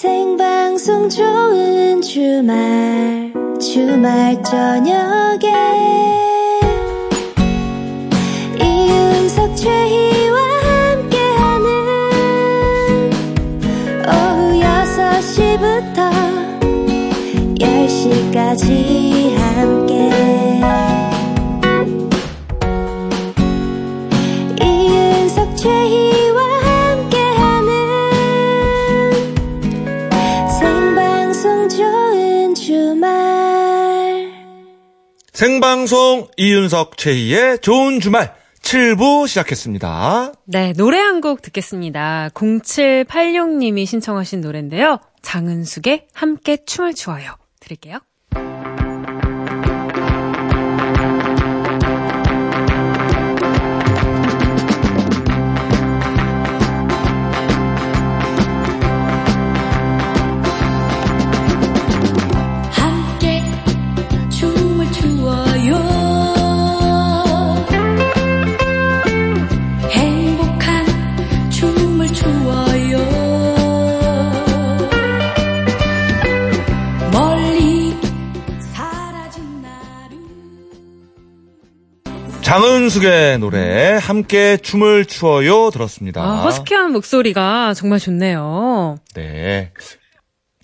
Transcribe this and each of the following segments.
생방송 좋은 주말 주말 저녁에 생방송 이윤석 최희의 좋은 주말 7부 시작했습니다. 네, 노래 한 곡 듣겠습니다. 0786님이 신청하신 노래인데요. 장은숙의 함께 춤을 추어요. 들을게요. 장은숙의 노래 함께 춤을 추어요 들었습니다. 아, 허스키한 목소리가 정말 좋네요. 네.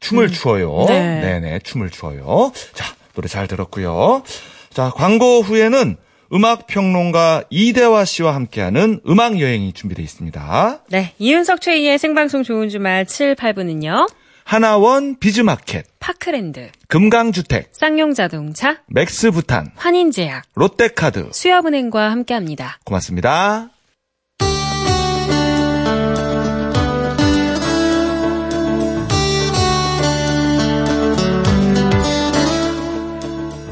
춤을 추어요. 네. 네네, 춤을 추어요. 자, 노래 잘 들었고요. 자, 광고 후에는 음악 평론가 이대화 씨와 함께하는 음악 여행이 준비되어 있습니다. 네, 이윤석 최희의 생방송 좋은 주말 7, 8부는요. 하나원 비즈마켓, 파크랜드, 금강주택, 쌍용자동차, 맥스부탄, 환인제약, 롯데카드. 수협은행과 함께합니다. 고맙습니다.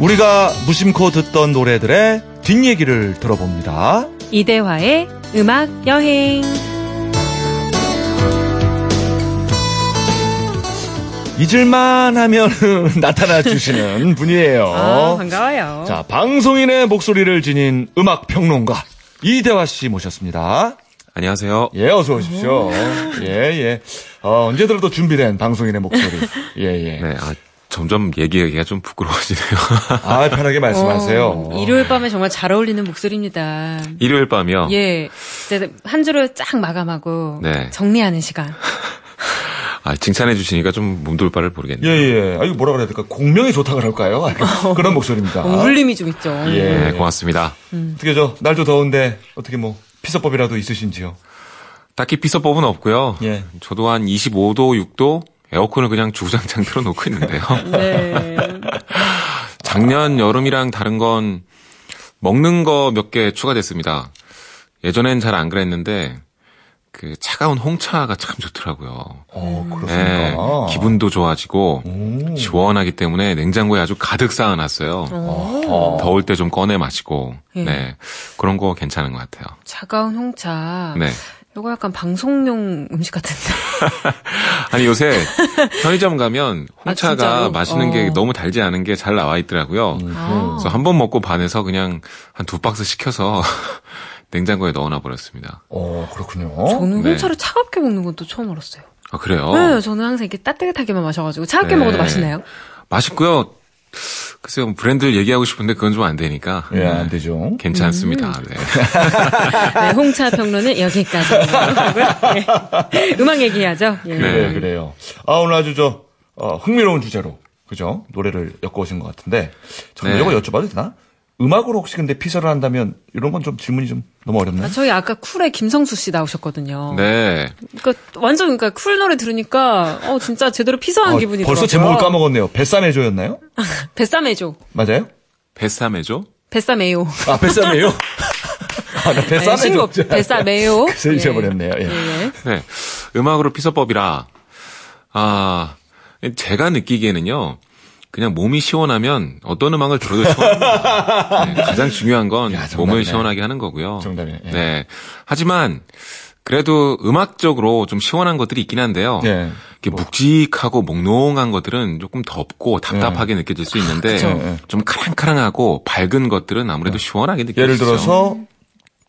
우리가 무심코 듣던 노래들의 뒷얘기를 들어봅니다. 이대화의 음악 여행. 잊을만 하면 나타나 주시는 분이에요. 아, 반가워요. 자, 방송인의 목소리를 지닌 음악 평론가 이대화 씨 모셨습니다. 안녕하세요. 예, 어서 오십시오. 예, 예. 어, 언제 들어도 준비된 방송인의 목소리. 예, 예. 네, 아, 점점 얘기하기가 좀 부끄러워지네요. 아, 편하게 말씀하세요. 어, 일요일 밤에 정말 잘 어울리는 목소리입니다. 일요일 밤이요. 예. 이제 한 주를 쫙 마감하고 네. 정리하는 시간. 아, 칭찬해 주시니까 좀 몸둘 바를 예, 모르겠네요. 예. 아, 이거 뭐라 그래야 될까? 공명이 좋다 그럴까요? 그런 목소리입니다. 어, 울림이 좀 있죠. 예. 네, 고맙습니다. 어떻게 저, 날도 더운데, 어떻게 뭐, 피서법이라도 있으신지요? 딱히 피서법은 없고요. 예. 저도 한 25도, 6도 에어컨을 그냥 주구장창 틀어놓고 있는데요. 네. 작년 여름이랑 다른 건 먹는 거 몇 개 추가됐습니다. 예전엔 잘 안 그랬는데 그 차가운 홍차가 참 좋더라고요. 어, 네, 그렇습니까? 기분도 좋아지고 오. 시원하기 때문에 냉장고에 아주 가득 쌓아놨어요. 어. 더울 때 좀 꺼내 마시고, 예. 네 그런 거 괜찮은 것 같아요. 차가운 홍차. 네. 요거 약간 방송용 음식 같은데. 아니 요새 편의점 가면 아, 홍차가 진짜로? 마시는 게 어. 너무 달지 않은 게 잘 나와 있더라고요. 아. 그래서 한 번 먹고 반해서 그냥 한 두 박스 시켜서 냉장고에 넣어놔 버렸습니다. 어, 그렇군요. 저는 네. 홍차를 차갑게 먹는 건 또 처음 알았어요. 아 그래요? 네, 저는 항상 이렇게 따뜻하게만 마셔가지고 차갑게 네. 먹어도 맛있나요? 맛있고요. 글쎄요 브랜드를 얘기하고 싶은데 그건 좀 안 되니까 예, 안 되죠. 괜찮습니다. 음. 네. 네, 홍차 평론은 여기까지. 네. 음악 얘기하죠. 예. 그래요, 네. 그래요. 아, 오늘 아주 저, 어, 흥미로운 주제로, 그죠? 노래를 엮어오신 것 같은데, 저는 네. 이거 여쭤봐도 되나? 음악으로 혹시 근데 피서를 한다면, 이런 건 좀 질문이 좀 너무 어렵나요? 아, 저희 아까 쿨의 김성수 씨 나오셨거든요. 네. 그러니까 완전 그러니까 쿨 노래 들으니까 어 진짜 제대로 피서한 아, 기분이 벌써 들어요. 제목을 까먹었네요. 뱃삼해조였나요? 뱃삼해줘. 맞아요? 뱃삼해죠? 뱃삼해요. 아, 뱃삼해요? 아, 나 네, 뱃삼해조. 신곡 뱃삼해요. 그래서 잊어버렸네요. 예. 예. 네. 음악으로 피서법이라, 아, 제가 느끼기에는요, 그냥 몸이 시원하면 어떤 음악을 들어도 시원합니다. 네, 가장 중요한 건 야. 몸을 시원하게 하는 거고요. 정답이네. 예. 네. 하지만, 그래도 음악적으로 좀 시원한 것들이 있긴 한데요. 예. 이렇게 묵직하고 몽롱한 것들은 조금 덥고 답답하게 느껴질 수 있는데. 예. 좀 카랑카랑하고 밝은 것들은 아무래도 시원하게 느껴지죠. 예를 들어서,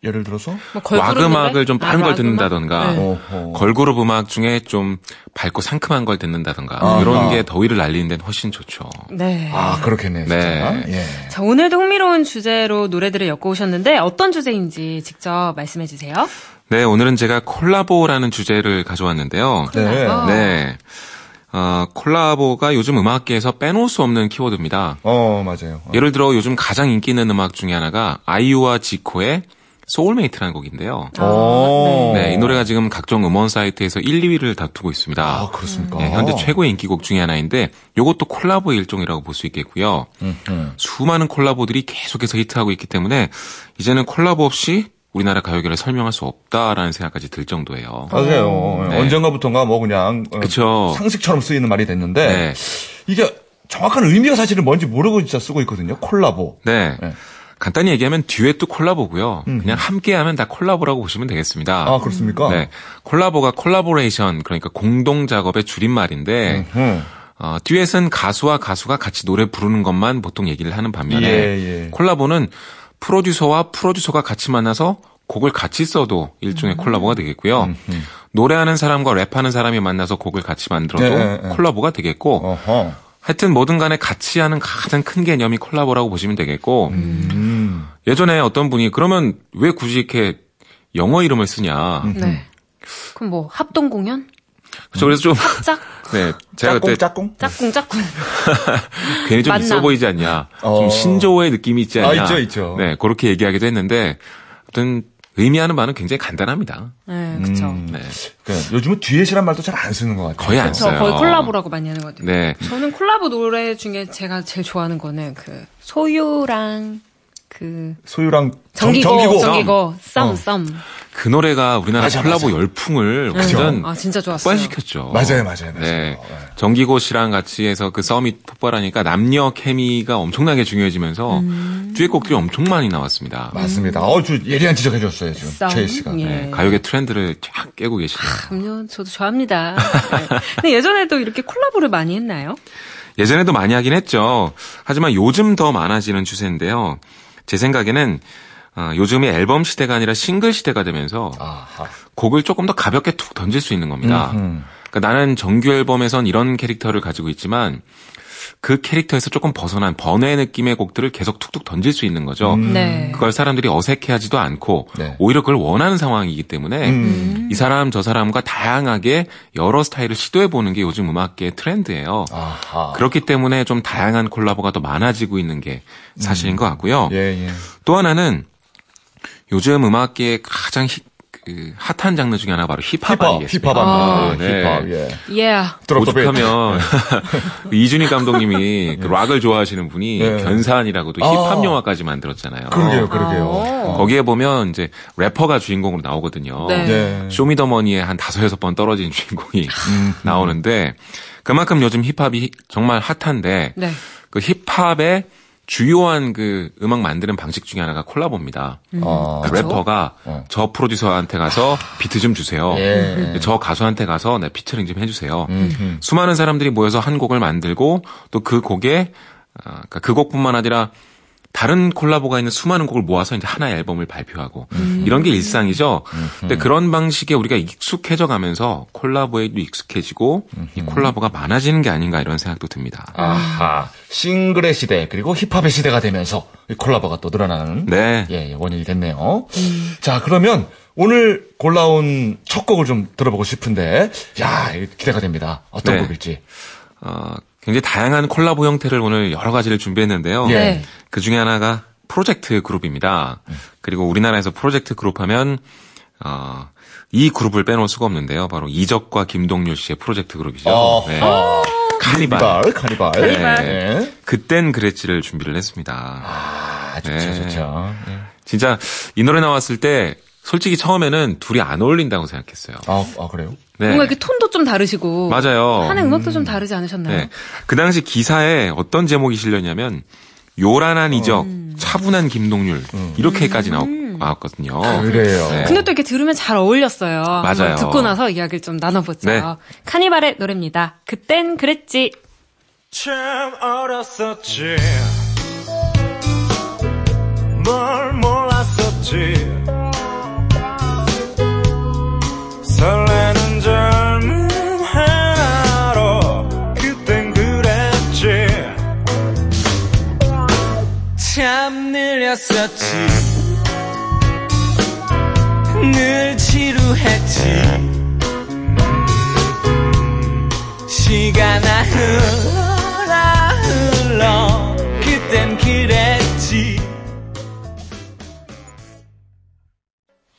예를 들어서? 뭐 걸그룹 락 음악을? 좀 빠른 아, 걸락 듣는다던가? 네. 걸그룹 음악 중에 좀 밝고 상큼한 걸 듣는다던가 아하. 이런 게 더위를 날리는 데는 훨씬 좋죠. 네. 아, 그렇겠네요. 네. 예. 자, 오늘도 흥미로운 주제로 노래들을 엮어오셨는데 어떤 주제인지 직접 말씀해 주세요. 네, 오늘은 제가 콜라보라는 주제를 가져왔는데요. 네. 네. 어, 콜라보가 요즘 음악계에서 빼놓을 수 없는 키워드입니다. 어, 맞아요. 어. 예를 들어 요즘 가장 인기 있는 음악 중에 하나가 아이유와 지코의 소울메이트라는 곡인데요. 어. 네, 이 노래가 지금 각종 음원 사이트에서 1, 2위를 다투고 있습니다. 아, 그렇습니까? 네, 현재 최고의 인기곡 중에 하나인데 이것도 콜라보의 일종이라고 볼 수 있겠고요. 음, 음. 수많은 콜라보들이 계속해서 히트하고 있기 때문에 이제는 콜라보 없이 우리나라 가요계를 설명할 수 없다라는 생각까지 들 정도예요. 맞아요. 네. 언젠가부터가 뭐 그냥 어, 그쵸. 상식처럼 쓰이는 말이 됐는데 네. 이게 정확한 의미가 사실은 뭔지 모르고 진짜 쓰고 있거든요. 콜라보. 네. 네. 간단히 얘기하면 듀엣도 콜라보고요. 그냥 함께하면 다 콜라보라고 보시면 되겠습니다. 아, 그렇습니까? 네. 콜라보가 콜라보레이션 그러니까 공동 작업의 줄임말인데 음. 어, 듀엣은 가수와 가수가 같이 노래 부르는 것만 보통 얘기를 하는 반면에 예, 예. 콜라보는 프로듀서와 프로듀서가 같이 만나서 곡을 같이 써도 일종의 콜라보가 되겠고요. 노래하는 사람과 랩하는 사람이 만나서 곡을 같이 만들어도 네, 네, 네. 콜라보가 되겠고 어허. 하여튼 뭐든 간에 같이 하는 가장 큰 개념이 콜라보라고 보시면 되겠고 음. 예전에 어떤 분이 그러면 왜 굳이 이렇게 영어 이름을 쓰냐. 네. 그럼 뭐 합동 공연? 그래서 그래서 좀 짝? 네, 제가 짝꿍 그때 짝꿍? 짝꿍 짝꿍. 괜히 좀 만남. 있어 보이지 않냐. 어. 좀 신조어의 느낌이 있지 아, 않냐. 있죠, 있죠. 네, 그렇게 얘기하기도 했는데 아무튼 의미하는 바는 굉장히 간단합니다. 네, 그쵸. 음. 네. 그러니까 요즘은 듀엣이란 말도 잘 안 쓰는 것 같아요. 거의 안저 써요. 거의 콜라보라고 많이 하는 것 같아요. 네. 저는 콜라보 노래 중에 제가 제일 좋아하는 거는 그 소유랑 그 소유랑 정, 정기고 정기고. 정기고 썸 어. 썸. 그 노래가 우리나라 맞아, 콜라보 맞아. 열풍을 완전 아 진짜 좋았어요. 폭발시켰죠. 맞아요, 맞아요, 맞아요. 네. 네. 정기고 씨랑 같이 해서 그 썸이 폭발하니까 남녀 케미가 엄청나게 중요해지면서 음. 듀엣곡들이 엄청 많이 나왔습니다. 맞습니다. 어, 저 예리한 지적해 줬어요, 지금. 썸. 최희 씨가. 예. 네, 가요계 트렌드를 쫙 깨고 계시네요. 그럼요, 저도 좋아합니다. 네. 근데 예전에도 이렇게 콜라보를 많이 했나요? 예전에도 많이 하긴 했죠. 하지만 요즘 더 많아지는 추세인데요. 제 생각에는 어, 요즘이 앨범 시대가 아니라 싱글 시대가 되면서 아하. 곡을 조금 더 가볍게 툭 던질 수 있는 겁니다. 음흠. 그러니까 나는 정규 앨범에선 이런 캐릭터를 가지고 있지만 그 캐릭터에서 조금 벗어난 번외 느낌의 곡들을 계속 툭툭 던질 수 있는 거죠. 네. 그걸 사람들이 어색해하지도 않고 네. 오히려 그걸 원하는 상황이기 때문에 음. 이 사람 저 사람과 다양하게 여러 스타일을 시도해 보는 게 요즘 음악계의 트렌드예요. 아하. 그렇기 때문에 좀 다양한 콜라보가 더 많아지고 있는 게 사실인 것 같고요. 예, 예. 또 하나는 요즘 음악계의 가장 히- 그 핫한 장르 중에 하나가 바로 힙합, 힙합, 아니겠습니까? 힙합 아. 네. 힙합, 예. 예. 베이스. 오죽하면 이준희 감독님이 그 락을 좋아하시는 분이 네. 견사한이라고도 아. 힙합 영화까지 만들었잖아요. 그러게요, 그러게요. 아. 어. 거기에 보면 이제 래퍼가 주인공으로 나오거든요. 네. 네. 쇼미더머니에 한 다섯 여섯 번 떨어진 주인공이 음. 나오는데 그만큼 요즘 힙합이 정말 핫한데 네. 그 힙합의 주요한 그 음악 만드는 방식 중에 하나가 콜라보입니다. 어. 그러니까 래퍼가 어. 저 프로듀서한테 가서 비트 좀 주세요. 예. 저 가수한테 가서 네, 피처링 좀 해주세요. 음흠. 수많은 사람들이 모여서 한 곡을 만들고 또 그 곡에 아, 그러니까 그 곡뿐만 아니라 다른 콜라보가 있는 수많은 곡을 모아서 이제 하나의 앨범을 발표하고 이런 게 일상이죠. 근데 그런 방식에 우리가 익숙해져 가면서 콜라보에도 익숙해지고 이 콜라보가 많아지는 게 아닌가 이런 생각도 듭니다. 아하. 싱글의 시대, 그리고 힙합의 시대가 되면서 이 콜라보가 또 늘어나는. 네. 예, 예, 원인이 됐네요. 자, 그러면 오늘 골라온 첫 곡을 좀 들어보고 싶은데, 야, 기대가 됩니다. 어떤 네. 곡일지. 어, 굉장히 다양한 콜라보 형태를 오늘 여러 가지를 준비했는데요. 예. 네. 그 중에 하나가 프로젝트 그룹입니다. 그리고 우리나라에서 프로젝트 그룹 하면 어, 이 그룹을 빼놓을 수가 없는데요. 바로 이적과 김동률 씨의 프로젝트 그룹이죠. 어, 네. 카니발, 카니발. 카니발. 네. 그땐 그랬지를 준비를 했습니다. 아, 좋죠, 네. 좋죠. 예. 진짜 이 노래 나왔을 때 솔직히 처음에는 둘이 안 어울린다고 생각했어요. 아, 아, 그래요? 네. 뭔가 이렇게 톤도 좀 다르시고. 맞아요. 하는 음악도 좀 다르지 않으셨나요? 네. 그 당시 기사에 어떤 제목이 실렸냐면 요란한 이적, 차분한 김동률 이렇게까지 나왔, 나왔거든요. 그래요. 네. 근데 또 이렇게 들으면 잘 어울렸어요. 맞아요. 듣고 나서 이야기를 좀 나눠보죠. 네. 카니발의 노래입니다. 그땐 그랬지. 참 어렸었지 늘 지루했지 시간아 흘러라 흘러 그땐 그랬지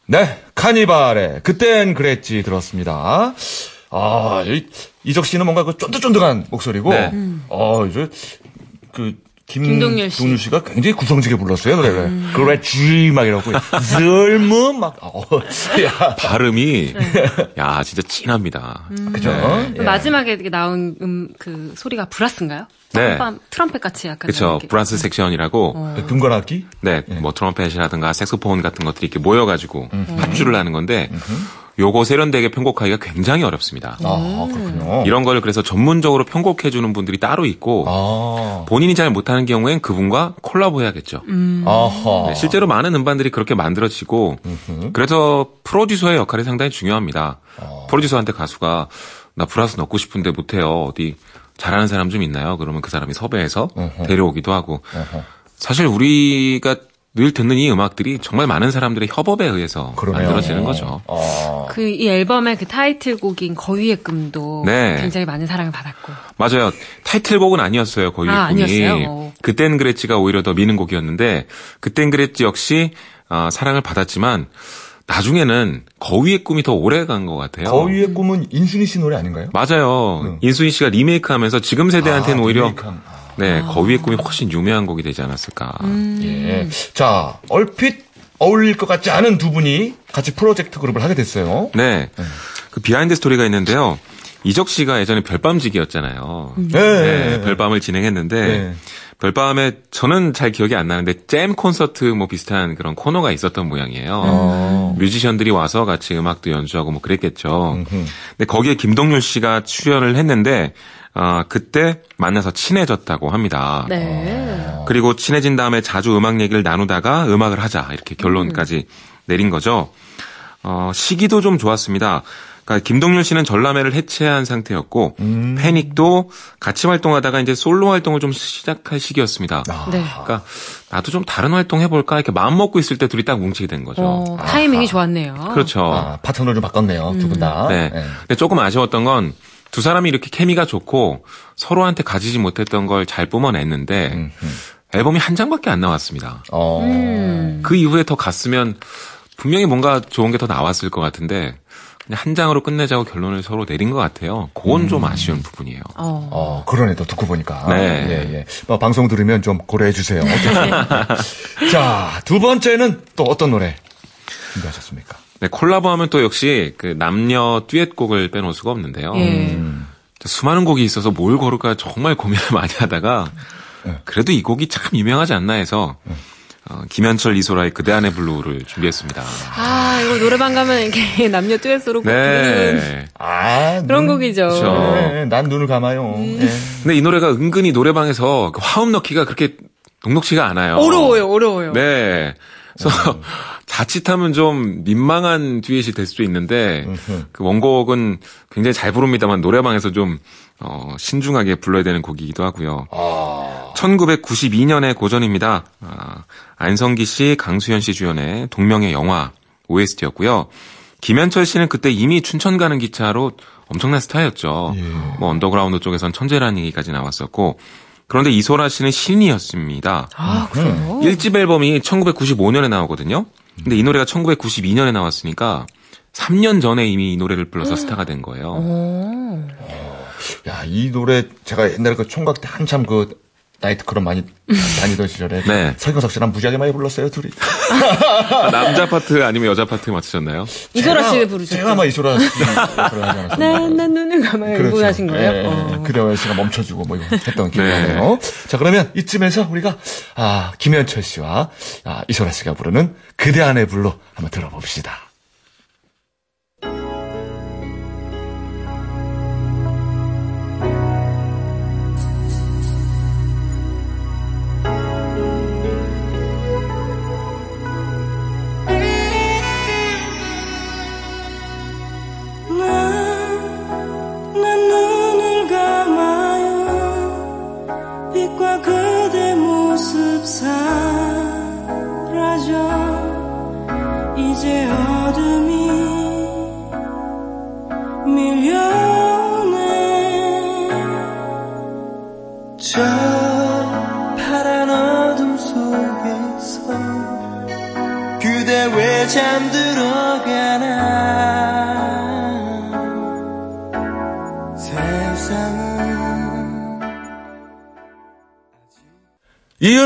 네 카니발의 그땐 그랬지 들었습니다 아 이, 이적 씨는 뭔가 그 쫀득쫀득한 목소리고 네. 음. 어 이제 그 김, 김동률 씨. 동률 씨가 굉장히 구성지게 불렀어요 노래를. 그랬지 막 이러고 젊음 막, 어, 야, 발음이 야 진짜 진합니다. 그죠? 그 예. 마지막에 나온 음, 그 소리가 브라스인가요? 네. 트럼펫, 같이 약간. 그렇죠. 이렇게. 브라스 섹션이라고 어. 금관악기? 네, 뭐 트럼펫이라든가 색소폰 같은 것들이 이렇게 모여가지고 합주를 하는 건데 요거 세련되게 편곡하기가 굉장히 어렵습니다. 아, 그렇군요. 이런 걸 그래서 전문적으로 편곡해 주는 분들이 따로 있고 아, 본인이 잘 못하는 경우엔 그분과 콜라보 해야겠죠. 아하. 네, 실제로 많은 음반들이 그렇게 만들어지고 그래서 프로듀서의 역할이 상당히 중요합니다. 프로듀서한테 가수가 나 브라스 넣고 싶은데 못해요. 어디 잘하는 사람 좀 있나요? 그러면 그 사람이 섭외해서 데려오기도 하고 사실 우리가 늘 듣는 이 음악들이 정말 많은 사람들의 협업에 의해서 그러네요. 만들어지는 거죠. 아, 그이 앨범의 그 타이틀곡인 거위의 꿈도 네. 굉장히 많은 사랑을 받았고. 맞아요. 타이틀곡은 아니었어요. 거의 아, 꿈이. 아니었어요? 어. 그땐 그랬지가 오히려 더 미는 곡이었는데 그땐 그랬지 역시 아, 사랑을 받았지만 나중에는 거위의 꿈이 더 오래 간 것 같아요. 거위의 꿈은 인순이 씨 노래 아닌가요? 맞아요. 인수인 씨가 리메이크하면서 지금 세대한테는 아, 오히려 리메이크 한, 아. 네 거위의 꿈이 훨씬 유명한 곡이 되지 않았을까. 예. 자, 얼핏 어울릴 것 같지 않은 두 분이 같이 프로젝트 그룹을 하게 됐어요. 네. 그 비하인드 스토리가 있는데요. 이적 씨가 예전에 별밤지기였잖아요. 네. 네, 별밤을 진행했는데 네. 별밤에 저는 잘 기억이 안 나는데 잼 콘서트 뭐 비슷한 그런 코너가 있었던 모양이에요. 어. 뮤지션들이 와서 같이 음악도 연주하고 뭐 그랬겠죠. 근데 거기에 김동률 씨가 출연을 했는데 아 그때 만나서 친해졌다고 합니다. 네. 그리고 친해진 다음에 자주 음악 얘기를 나누다가 음악을 하자 이렇게 결론까지 내린 거죠. 어, 시기도 좀 좋았습니다. 그러니까 김동률 씨는 전람회를 해체한 상태였고 패닉도 같이 활동하다가 이제 솔로 활동을 좀 시작할 시기였습니다. 네. 그러니까 나도 좀 다른 활동 해볼까 이렇게 마음 먹고 있을 때 둘이 딱 뭉치게 된 거죠. 어, 타이밍이 좋았네요. 그렇죠. 아, 파트너를 좀 바꿨네요, 두분 다. 네. 예. 근데 조금 아쉬웠던 건 두 사람이 이렇게 케미가 좋고 서로한테 가지지 못했던 걸 잘 뿜어냈는데 앨범이 한 장밖에 안 나왔습니다. 어. 음. 그 이후에 더 갔으면 분명히 뭔가 좋은 게 더 나왔을 것 같은데 그냥 한 장으로 끝내자고 결론을 서로 내린 것 같아요. 그건 좀 아쉬운 부분이에요. 어. 어, 그러네, 또 듣고 보니까. 네. 예, 예. 뭐, 방송 들으면 좀 고려해 주세요. 자, 두 번째는 또 어떤 노래 준비하셨습니까? 네, 콜라보하면 또 역시 그 남녀 듀엣곡을 빼놓을 수가 없는데요. 예. 수많은 곡이 있어서 뭘 고를까 정말 고민을 많이 하다가 그래도 이 곡이 참 유명하지 않나 해서 어, 김현철 이소라의 그대 안의 블루를 준비했습니다. 아, 이거 노래방 가면 이렇게 남녀 듀엣으로 네. 아, 그런 눈- 곡이죠. 그렇죠. 네, 난 눈을 감아요. 예. 근데 이 노래가 은근히 노래방에서 그 화음 넣기가 그렇게 녹록치가 않아요. 어려워요, 어려워요. 네. 그래서 자칫하면 좀 민망한 듀엣이 될 수도 있는데 그 원곡은 굉장히 잘 부릅니다만 노래방에서 좀 어, 신중하게 불러야 되는 곡이기도 하고요. 1992년의 고전입니다. 아, 안성기 씨, 강수연 씨 주연의 동명의 영화 OST였고요. 김현철 씨는 그때 이미 춘천 가는 기차로 엄청난 스타였죠. 뭐 언더그라운드 쪽에선 천재라는 얘기까지 나왔었고 그런데 이소라 씨는 신인이었습니다. 아, 그래요? 1집 앨범이 1995년에 나오거든요. 근데 이 노래가 1992년에 나왔으니까 3년 전에 이미 이 노래를 불러서 스타가 된 거예요. 어. 야, 이 노래 제가 옛날에 그 총각 때 한참 그 나이트클럽 많이 다니던 시절에 네. 서경석 씨랑 무지하게 많이 불렀어요, 둘이. 아, 남자 파트 아니면 여자 파트 맞추셨나요? 이소라 씨를 부르셨죠? 제가 아마 이소라 씨 그런 하지 않았습니까? 난, 난 눈을 감아요. 이거 하신 거예요? 예, 어. 그대와 씨가 멈춰주고 뭐 이거 했던 기억이 네. 나네요. 자, 그러면 이쯤에서 우리가 아, 김현철 씨와 아, 이소라 씨가 부르는 그대 안의 불로 한번 들어봅시다.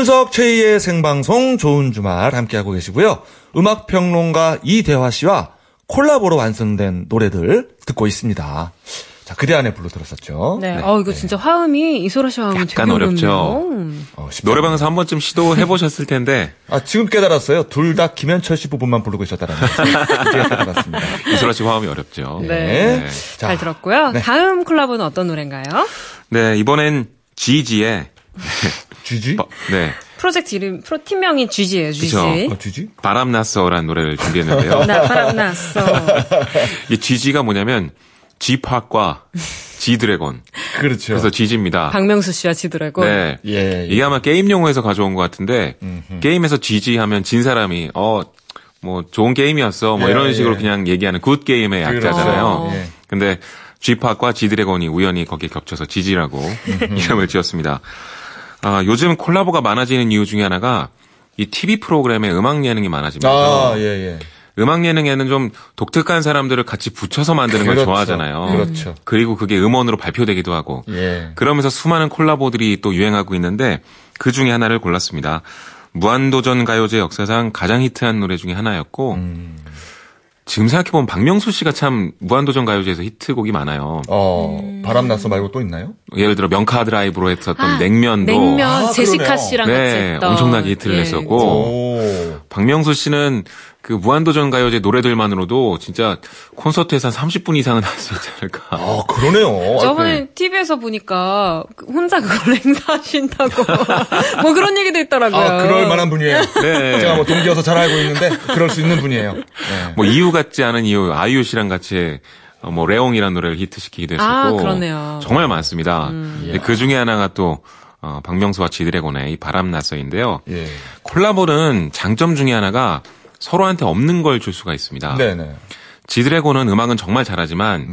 이윤석 최희의 생방송 좋은 주말 함께하고 계시고요. 음악 평론가 이대화 씨와 콜라보로 완성된 노래들 듣고 있습니다. 자, 그대 안에 불러 들었었죠. 네. 어, 이거 진짜 화음이 이소라 씨 화음이 약간 어렵죠. 어, 노래방에서 한 번쯤 시도해 보셨을 텐데 아, 지금 깨달았어요. 둘 다 김현철 씨 부분만 부르고 있었다는 거. 깨달았습니다. 이소라 씨 화음이 어렵죠. 네. 자, 잘 들었고요. 네. 다음 콜라보는 어떤 노래인가요? 네, 이번엔 지지의 쥐쥐? 바- 네, 프로젝트 이름, 프로 팀명이 GG예요, GG. 그쵸. 어, 쥐쥐? 바람났어라는 노래를 준비했는데요. 나 바람 났어. 이 GG가 뭐냐면 지팍과 지드래곤. 그렇죠. 그래서 GG입니다. 박명수 씨와 지드래곤. 네. 예, 예. 이게 아마 게임 용어에서 가져온 것 같은데 게임에서 GG 하면 진 사람이 어 뭐 좋은 게임이었어 뭐 예, 이런 식으로 예. 그냥 얘기하는 good game의 약자잖아요. 그렇죠. 예. 근데 G팍과 G드래곤이 우연히 거기에 겹쳐서 지지라고 이름을 지었습니다. 아, 요즘 콜라보가 많아지는 이유 중에 하나가 이 TV 프로그램에 음악 예능이 많아지면서 아, 예, 예. 음악 예능에는 좀 독특한 사람들을 같이 붙여서 만드는 걸 그렇죠. 좋아하잖아요. 그렇죠. 그리고 그게 음원으로 발표되기도 하고 예. 그러면서 수많은 콜라보들이 또 유행하고 있는데 그 중에 하나를 골랐습니다. 무한도전 가요제 역사상 가장 히트한 노래 중에 하나였고 음. 지금 생각해보면 박명수 씨가 참 무한도전 가요제에서 히트곡이 많아요. 어, 바람났어 말고 또 있나요? 예를 들어 명카 드라이브로 했었던 아, 냉면도 냉면, 아, 제시카. 씨랑 같이 네, 했던. 엄청나게 히트를 예. 했었고 오. 박명수 씨는 그 무한도전 가요제 노래들만으로도 진짜 콘서트에서 한 30분 이상은 할 수 있지 않을까. 아, 그러네요. 저번에 TV에서 보니까 그 혼자 그걸 행사하신다고 뭐 그런 얘기도 있더라고요. 아, 그럴 만한 분이에요. 네. 제가 뭐 동기여서 잘 알고 있는데, 그럴 수 있는 분이에요. 네. 뭐 이유 같지 않은 이유 아이유 씨랑 같이 어, 뭐 레옹이라는 노래를 히트시키기도 했었고 아, 그러네요. 정말 많습니다. 근데 그 중에 하나가 또 어, 박명수와 지드래곤의 이 바람나서인데요. 예. 콜라보는 장점 중에 하나가 서로한테 없는 걸 줄 수가 있습니다. 네네. 지드래곤은 음악은 정말 잘하지만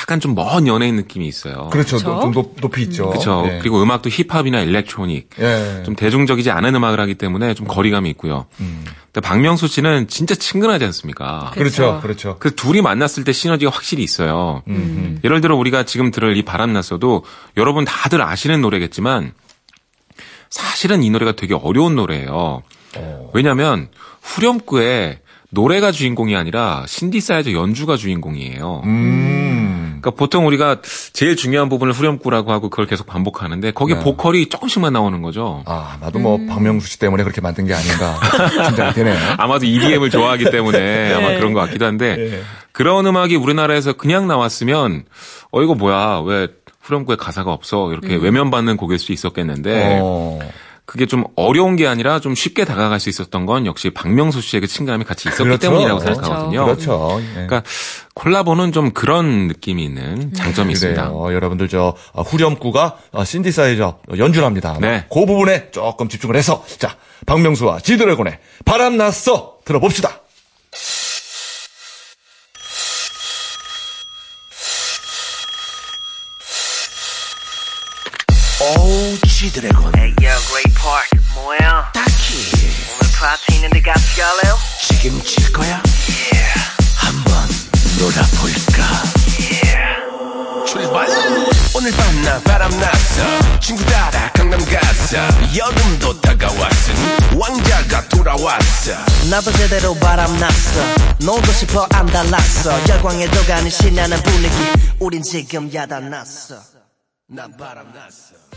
약간 좀 먼 연예인 느낌이 있어요. 그렇죠. 그쵸? 좀 높, 높이 있죠. 그렇죠. 예. 그리고 음악도 힙합이나 일렉트로닉 예. 좀 대중적이지 않은 음악을 하기 때문에 좀 거리감이 있고요. 음. 근데 박명수 씨는 진짜 친근하지 않습니까? 그렇죠. 그렇죠. 그 둘이 만났을 때 시너지가 확실히 있어요. 음. 예를 들어 우리가 지금 들을 이 바람 났어도 여러분 다들 아시는 노래겠지만 사실은 이 노래가 되게 어려운 노래예요. 어. 왜냐하면 후렴구에 노래가 주인공이 아니라 신디사이저 연주가 주인공이에요. 음. 그러니까 보통 우리가 제일 중요한 부분을 후렴구라고 하고 그걸 계속 반복하는데 거기 네. 보컬이 조금씩만 나오는 거죠. 아, 나도 뭐, 박명수 씨 때문에 그렇게 만든 게 아닌가. 짐작이 되네요. 아마도 EDM을 좋아하기 때문에 아마 그런 것 같기도 한데 예. 그런 음악이 우리나라에서 그냥 나왔으면 어 이거 뭐야 왜 후렴구에 가사가 없어 이렇게 외면받는 곡일 수 있었겠는데 어. 그게 좀 어려운 게 아니라 좀 쉽게 다가갈 수 있었던 건 역시 박명수 씨의 그 친감이 같이 있었기 그렇죠. 때문이라고 그렇죠. 생각하거든요. 그렇죠. 예. 그러니까 콜라보는 좀 그런 느낌이 있는 장점이 있습니다. 여러분들 저 어, 후렴구가 어, 신디사이저 연주를 합니다. 네. 그 부분에 조금 집중을 해서 자 박명수와 지드래곤의 바람 났어 들어봅시다. 오 지드래곤 책임질 거야? Yeah, 한번 놀아볼까? yeah. 출발! 오늘 밤나 바람 났어. 친구 따라 강남 갔어. 여름도 다가왔으니 왕자가 돌아왔어. 나도 제대로 바람났어. 놀고 싶어 안 달랐어. 열광에 도 가는 신나는 분위기. 우린 지금 야단났어. 난 바람났어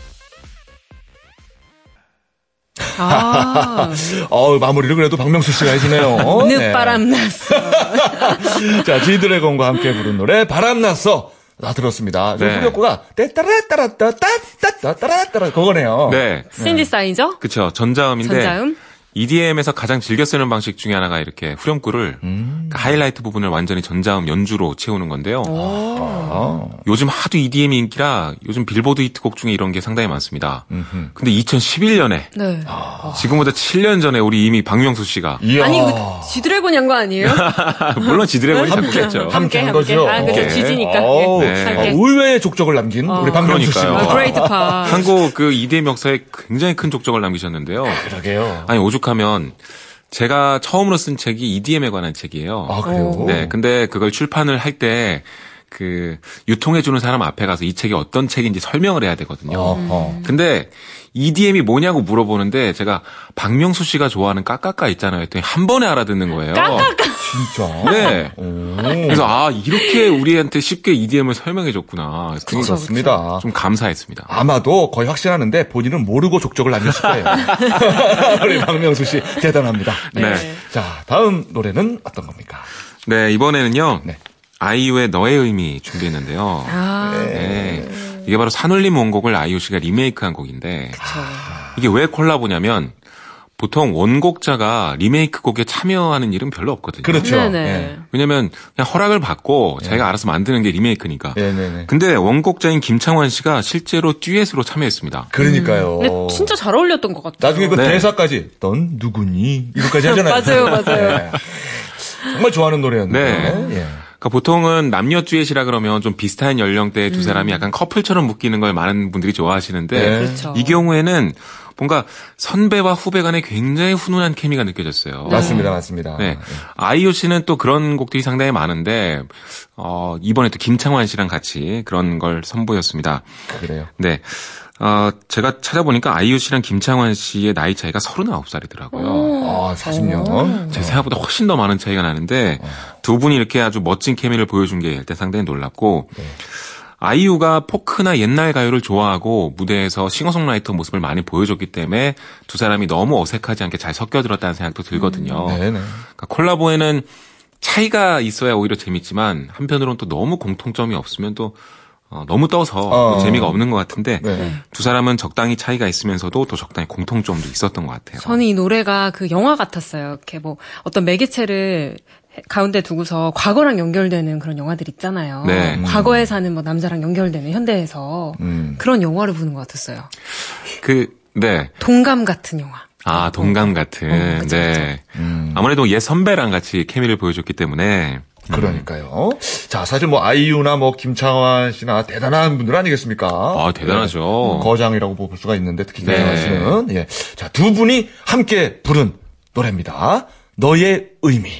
아, 어 마무리를 그래도 박명수 씨가 해주네요. 네. 늦바람 났어. 자 지드래곤과 함께 부른 노래 바람 났어. 나 들었습니다. 저 네. 후렴구가 떼따라따라따따따따따따라 그거네요. 네. 신디사이저? 그쵸. 전자음인데 전자음? EDM에서 가장 즐겨 쓰는 방식 중에 하나가 이렇게 후렴구를 음. 그 하이라이트 부분을 완전히 전자음 연주로 채우는 건데요. 아. 요즘 하도 EDM이 인기라 요즘 빌보드 히트곡 중에 이런 게 상당히 많습니다. 근데 2011년에 네. 지금보다 7년 전에 우리 이미 박명수 씨가 이야. 아니, 그 지드래곤 한 거 아니에요? 물론 지드래곤이 작곡했죠. 함께 한 함께. 거죠. 아, 그죠. 네. GG니까. 어우, 예. 네. 아. 의외의 족적을 남긴 우리 박명수 그러니까요. 씨가. 아, 그레이트 팍. 한국 그 EDM 역사에 굉장히 큰 족적을 남기셨는데요. 그러게요. 아니 오죽 하면 제가 처음으로 쓴 책이 EDM에 관한 책이에요. 아 그래요. 네, 근데 그걸 출판을 할 때 그 유통해 주는 사람 앞에 가서 이 책이 어떤 책인지 설명을 해야 되거든요. 어허. 근데 EDM이 뭐냐고 물어보는데 제가 박명수 씨가 좋아하는 까까까 있잖아요. 했더니 한 번에 알아듣는 거예요. 진짜. 네. 오. 그래서 아 이렇게 우리한테 쉽게 EDM을 설명해 줬구나. 그래서 되게 그렇습니다. 좀 감사했습니다. 아마도 거의 확신하는데 본인은 모르고 족적을 남겼을 거예요. 우리 박명수 씨 대단합니다. 네. 자, 다음 노래는 어떤 겁니까? 네 이번에는요. 네. 아이유의 너의 의미 준비했는데요. 아, 네. 이게 바로 산울림 원곡을 아이유 씨가 리메이크한 곡인데 이게 왜 콜라보냐면 보통 원곡자가 리메이크 곡에 참여하는 일은 별로 없거든요. 그렇죠. 네네. 예. 왜냐면 그냥 허락을 받고 자기가 알아서 만드는 게 리메이크니까. 네네네. 근데 원곡자인 김창완 씨가 실제로 듀엣으로 참여했습니다. 그러니까. 그러니까요. 근데 진짜 잘 어울렸던 것 같아요. 나중에 그 네. 대사까지 넌 누구니? 이거까지 하잖아요. 맞아요, 맞아요. 네. 정말 좋아하는 노래였는데. 네. 예. 그러니까 보통은 남녀 듀엣이라 그러면 좀 비슷한 연령대의 두 사람이 약간 커플처럼 묶이는 걸 많은 분들이 좋아하시는데 네. 그렇죠. 이 경우에는 뭔가 선배와 후배 간에 굉장히 훈훈한 케미가 느껴졌어요. 맞습니다, 맞습니다. 네. 아이유 씨는 또 그런 곡들이 상당히 많은데, 어, 이번에 또 김창완 씨랑 같이 그런 걸 선보였습니다. 그래요. 네. 어, 제가 찾아보니까 아이유 씨랑 김창완 씨의 나이 차이가 39살이더라고요. 아, 40년. 제 생각보다 훨씬 더 많은 차이가 나는데, 두 분이 이렇게 아주 멋진 케미를 보여준 게 일단 상당히 놀랍고, 아이유가 포크나 옛날 가요를 좋아하고 무대에서 싱어송라이터 모습을 많이 보여줬기 때문에 두 사람이 너무 어색하지 않게 잘 섞여들었다는 생각도 들거든요. 네네. 그러니까 콜라보에는 차이가 있어야 오히려 재밌지만 한편으로는 또 너무 공통점이 없으면 또 어, 너무 떠서 어. 또 재미가 없는 것 같은데 네. 두 사람은 적당히 차이가 있으면서도 또 적당히 공통점도 있었던 것 같아요. 저는 이 노래가 그 영화 같았어요. 이렇게 뭐 어떤 매개체를 가운데 두고서 과거랑 연결되는 그런 영화들 있잖아요. 네. 과거에 사는 뭐 남자랑 연결되는 현대에서 음. 그런 영화를 보는 것 같았어요. 그 네. 동감 같은 영화. 아, 동감 같은. 어, 그쵸, 네. 음. 아무래도 옛 선배랑 같이 케미를 보여줬기 때문에 그러니까요. 자, 사실 뭐 아이유나 뭐 김창완 씨나 대단한 분들 아니겠습니까? 아, 대단하죠. 네. 거장이라고 볼 수가 있는데 특히 네. 김창완 씨는 예. 자, 두 분이 함께 부른 노래입니다. 너의 의미.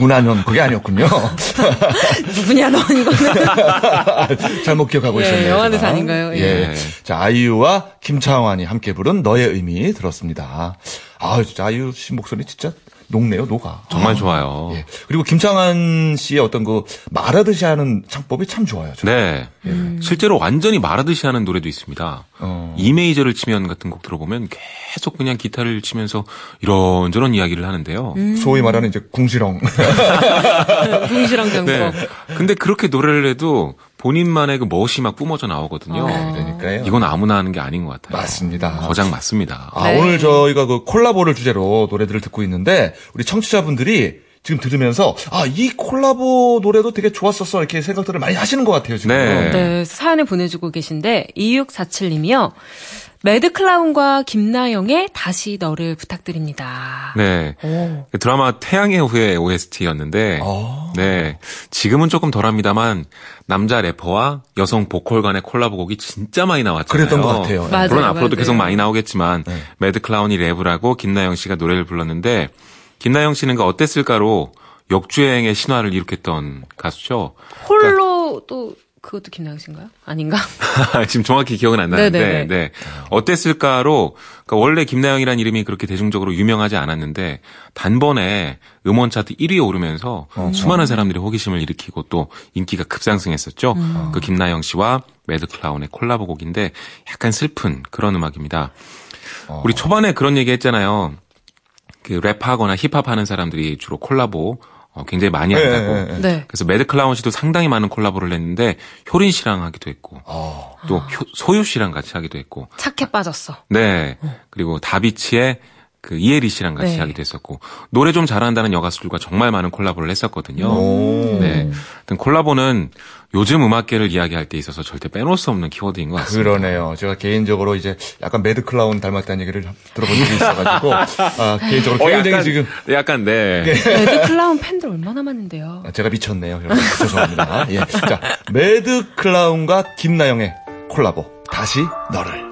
누구나 넌 그게 아니었군요. 누구냐, 넌 이거는. 잘못 기억하고 예, 있었네요. 영화대사 제가. 아닌가요? 예. 예. 자, 아이유와 김창완이 함께 부른 너의 의미 들었습니다. 아, 진짜 아이유 씨 목소리 진짜 녹네요, 녹아. 정말 아. 좋아요. 예. 그리고 김창완 씨의 어떤 그 말하듯이 하는 창법이 참 좋아요. 저는. 네. 실제로 완전히 말하듯이 하는 노래도 있습니다. 어. 이 메이저를 치면 같은 곡 들어보면 계속 그냥 기타를 치면서 이런저런 이야기를 하는데요. 소위 말하는 이제 궁시렁. 동시랑 경법. 네. 근데 그렇게 노래를 해도 본인만의 그 멋이 막 뿜어져 나오거든요. 그러니까요. 이건 아무나 하는 게 아닌 것 같아요. 맞습니다. 거장 맞습니다. 아, 오늘 저희가 그 콜라보를 주제로 노래들을 듣고 있는데 우리 청취자분들이 지금 들으면서 아, 이 콜라보 노래도 되게 좋았었어 이렇게 생각들을 많이 하시는 것 같아요, 지금. 네. 네, 사연을 보내주고 계신데 2647님이요. 매드클라운과 김나영의 다시 너를 부탁드립니다. 네. 오. 그 드라마 태양의 후예 OST였는데, 아. 네. 지금은 조금 덜 합니다만, 남자 래퍼와 여성 보컬 간의 콜라보곡이 진짜 많이 나왔잖아요. 그랬던 것 같아요. 맞아요, 물론 앞으로도 맞아요. 계속 많이 나오겠지만, 네. 매드클라운이 랩을 하고 김나영 씨가 노래를 불렀는데, 김나영 씨는 그 어땠을까로 역주행의 신화를 일으켰던 가수죠. 홀로 또 그것도 김나영 씨인가요? 아닌가? 지금 정확히 기억은 안 나는데, 네네네. 네. 어땠을까로, 그러니까 원래 김나영이라는 이름이 그렇게 대중적으로 유명하지 않았는데, 단번에 음원 차트 1위에 오르면서 수많은 사람들이 호기심을 일으키고 또 인기가 급상승했었죠. 그 김나영 씨와 매드클라운의 콜라보 곡인데, 약간 슬픈 그런 음악입니다. 어. 우리 초반에 그런 얘기 했잖아요. 그 랩하거나 힙합 하는 사람들이 주로 콜라보 어, 굉장히 많이 네, 한다고. 네, 네. 네. 그래서 매드 클라운 씨도 상당히 많은 콜라보를 했는데 효린 씨랑 하기도 했고 어. 또 효- 소유 씨랑 같이 하기도 했고 착해 빠졌어. 네 그리고 다비치의 그 이해리 씨랑 같이 네. 하기도 했었고 노래 좀 잘한다는 여가수들과 정말 많은 콜라보를 했었거든요. 오. 네, 콜라보는 요즘 음악계를 이야기할 때 있어서 절대 빼놓을 수 없는 키워드인 것 같습니다. 그러네요. 제가 개인적으로 이제 약간 매드 클라운 닮았다는 얘기를 들어본 적이 있어가지고 아, 개인적으로 어, 굉장히 약간, 지금 약간 네. 매드 클라운 팬들 얼마나 많은데요. 아, 제가 미쳤네요. 여러분 죄송합니다. 예. 자, 매드 클라운과 김나영의 콜라보 다시 너를.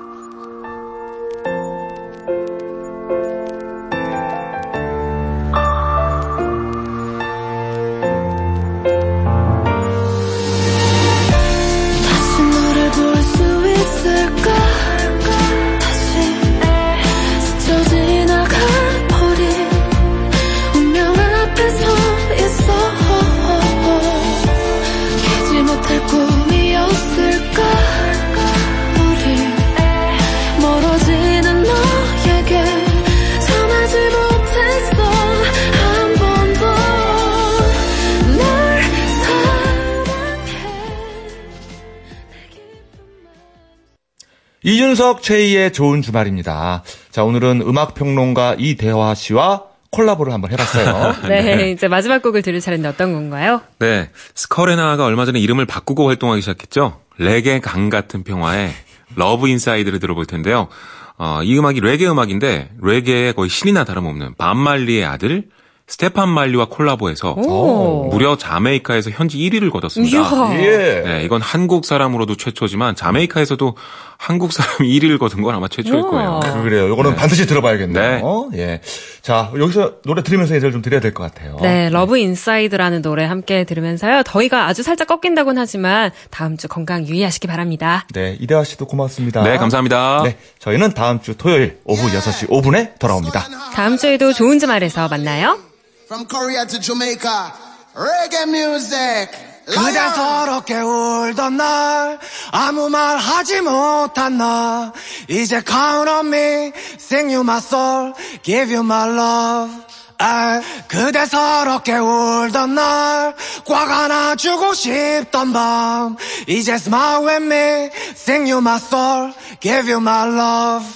이윤석 최희의 좋은 주말입니다. 자, 오늘은 음악 평론가 이대화 씨와 콜라보를 한번 해봤어요. 네, 이제 마지막 곡을 들을 차례인데 어떤 건가요? 네, 스컬 앤 하하가 얼마 전에 이름을 바꾸고 활동하기 시작했죠. 레게 강 같은 평화의 Love Inside를 들어볼 텐데요. 어, 이 음악이 레게 음악인데 레게의 거의 신이나 다름없는 밥 말리의 아들 스테판 말리와 콜라보해서 오. 무려 자메이카에서 현지 1위를 거뒀습니다. 이야. 예. 네, 이건 한국 사람으로도 최초지만 자메이카에서도 한국 사람이 1위를 거둔 건 아마 최초일 우와. 거예요. 그래요. 요거는 반드시 들어봐야겠네요. 네. 예. 자, 여기서 노래 들으면서 예절 좀 드려야 될 것 같아요. 네, Love Inside라는 노래 함께 들으면서요. 더위가 아주 살짝 꺾인다곤 하지만 다음 주 건강 유의하시기 바랍니다. 네, 이대화 씨도 고맙습니다. 네, 감사합니다. 네, 저희는 다음 주 토요일 오후 6시 5분에 돌아옵니다. 다음 주에도 좋은 주말에서 만나요. From Korea to Jamaica, reggae music. 그대 서럽게 울던 날 아무 말 하지 못한 나 이제 count on me sing you my soul give you my love 아, 그대 서럽게 울던 날 꽉 안아주고 싶던 밤 이제 smile with me sing you my soul give you my love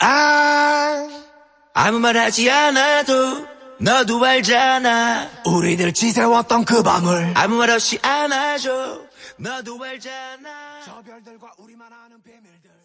아, 아무 말 하지 않아도 너도 알잖아. 우리들 지새웠던 그 밤을 아무 말 없이 안아줘. 너도 알잖아. 저 별들과 우리만